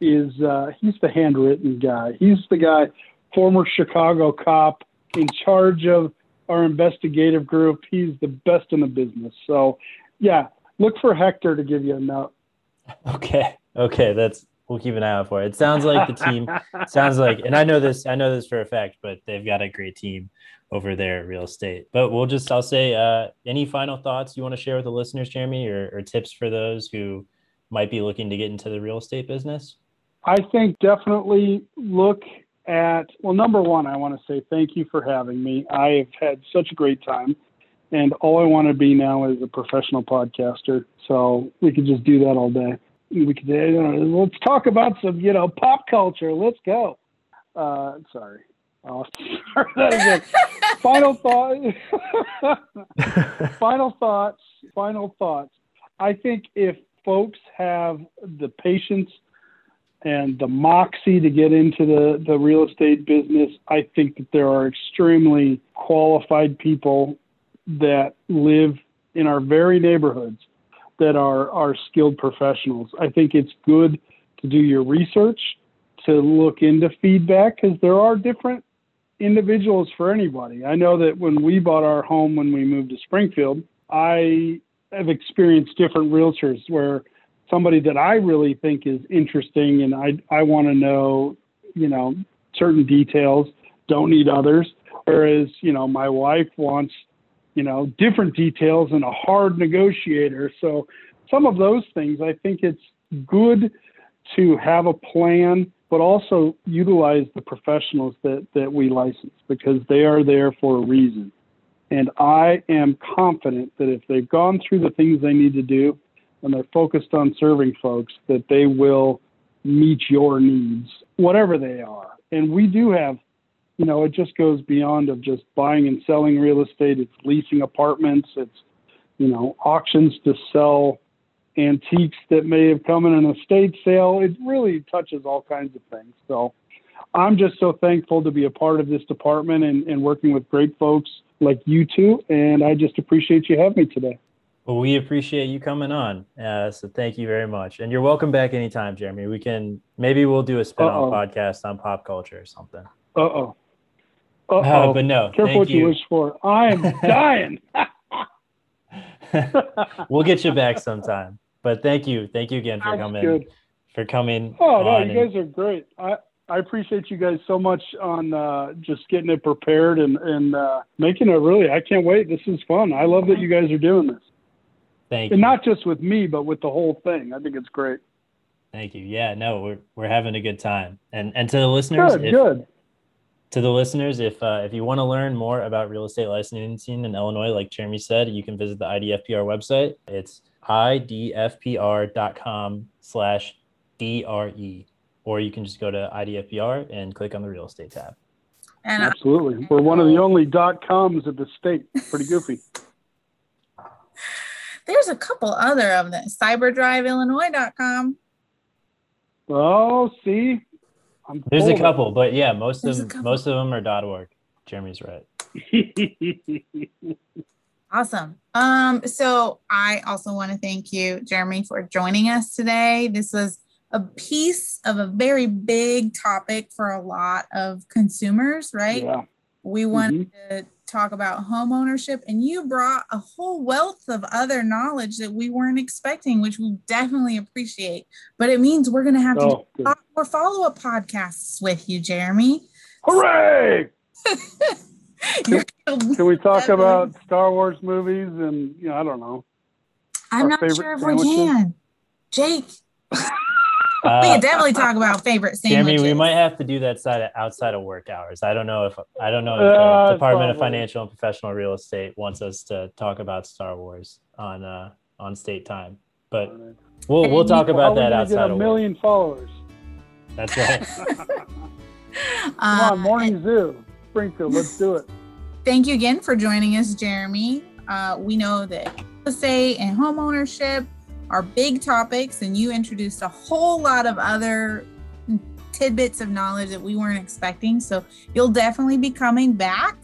is uh, he's the handwritten guy. He's the guy, former Chicago cop in charge of our investigative group. He's the best in the business. So, yeah, look for Hector to give you a note. Okay. Okay. That's, we'll keep an eye out for it. It sounds like the team sounds like, and I know this, I know this for a fact, but they've got a great team over there at real estate. But we'll just, I'll say, uh, any final thoughts you want to share with the listeners, Jeremy, or, or tips for those who might be looking to get into the real estate business? I think definitely look at, well, number one, I want to say thank you for having me. I have had such a great time. And all I want to be now is a professional podcaster. So we could just do that all day. We could, know, let's talk about some, you know, pop culture. Let's go. Uh, sorry. Final thought. final thoughts. Final thoughts. I think if folks have the patience and the moxie to get into the, the real estate business, I think that there are extremely qualified people that live in our very neighborhoods that are, are skilled professionals. I think it's good to do your research, to look into feedback, because there are different individuals for anybody. I know that when we bought our home when we moved to Springfield, I have experienced different realtors where somebody that I really think is interesting and I I want to know, you know, certain details, don't need others. Whereas, you know, my wife wants, you know, different details and a hard negotiator. So some of those things I think it's good to have a plan, but also utilize the professionals that, that we license because they are there for a reason. And I am confident that if they've gone through the things they need to do, and they're focused on serving folks, that they will meet your needs, whatever they are. And we do have, you know, it just goes beyond of just buying and selling real estate. It's leasing apartments. It's, you know, auctions to sell antiques that may have come in an estate sale. It really touches all kinds of things. So I'm just so thankful to be a part of this department and, and working with great folks like you two. And I just appreciate you having me today. Well, we appreciate you coming on. Uh, so thank you very much. And you're welcome back anytime, Jeremy. We can maybe we'll do a spin-off podcast on pop culture or something. Uh oh. Uh, but no, careful what you. you wish for. I'm dying. we'll get you back sometime. But thank you, thank you again for That's coming. Good. For coming. Oh no, you guys are great. I I appreciate you guys so much on uh, just getting it prepared and and uh, making it really. I can't wait. This is fun. I love that you guys are doing this. Thank and you. not just with me, but with the whole thing. I think it's great. Thank you. Yeah, no, we're we're having a good time. And and to the listeners, good, if, good. To the listeners, if uh, if you want to learn more about real estate licensing in Illinois, like Jeremy said, you can visit the IDFPR website. It's idfpr.com slash DRE. Or you can just go to IDFPR and click on the real estate tab. And Absolutely. We're one of the only dot coms of the state. Pretty goofy. There's a couple other of them. Cyberdriveillinois.com. Oh, see, I'm there's a couple, but yeah, most there's of them, most of them are .org. Jeremy's right. awesome. Um, so I also want to thank you, Jeremy, for joining us today. This was a piece of a very big topic for a lot of consumers, right? Yeah. We wanted mm-hmm. to talk about home ownership and you brought a whole wealth of other knowledge that we weren't expecting which we definitely appreciate. But it means we're going to have oh, to do more follow-up podcasts with you jeremy. Hooray! Can, can, we talk about star wars movies and you know i don't know. I'm not sure if sandwiches? we can jake uh, we can definitely talk about favorite sandwiches. Jeremy, we might have to do that side of, outside of work hours. I don't know if I don't know if the uh, Department of Financial and Professional Real Estate wants us to talk about Star Wars on uh, on state time, but we'll we'll talk about that outside get a million work. followers. That's right. Come on, uh, Morning Zoo, Springfield. Let's do it. Thank you again for joining us, Jeremy. Uh, we know that real estate and home are big topics, and you introduced a whole lot of other tidbits of knowledge that we weren't expecting. So you'll definitely be coming back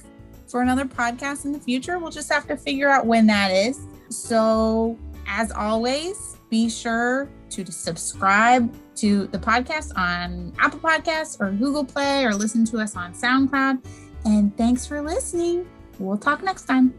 for another podcast in the future. We'll just have to figure out when that is. So, as always, be sure to subscribe to the podcast on Apple Podcasts or Google Play or listen to us on SoundCloud. And thanks for listening. We'll talk next time.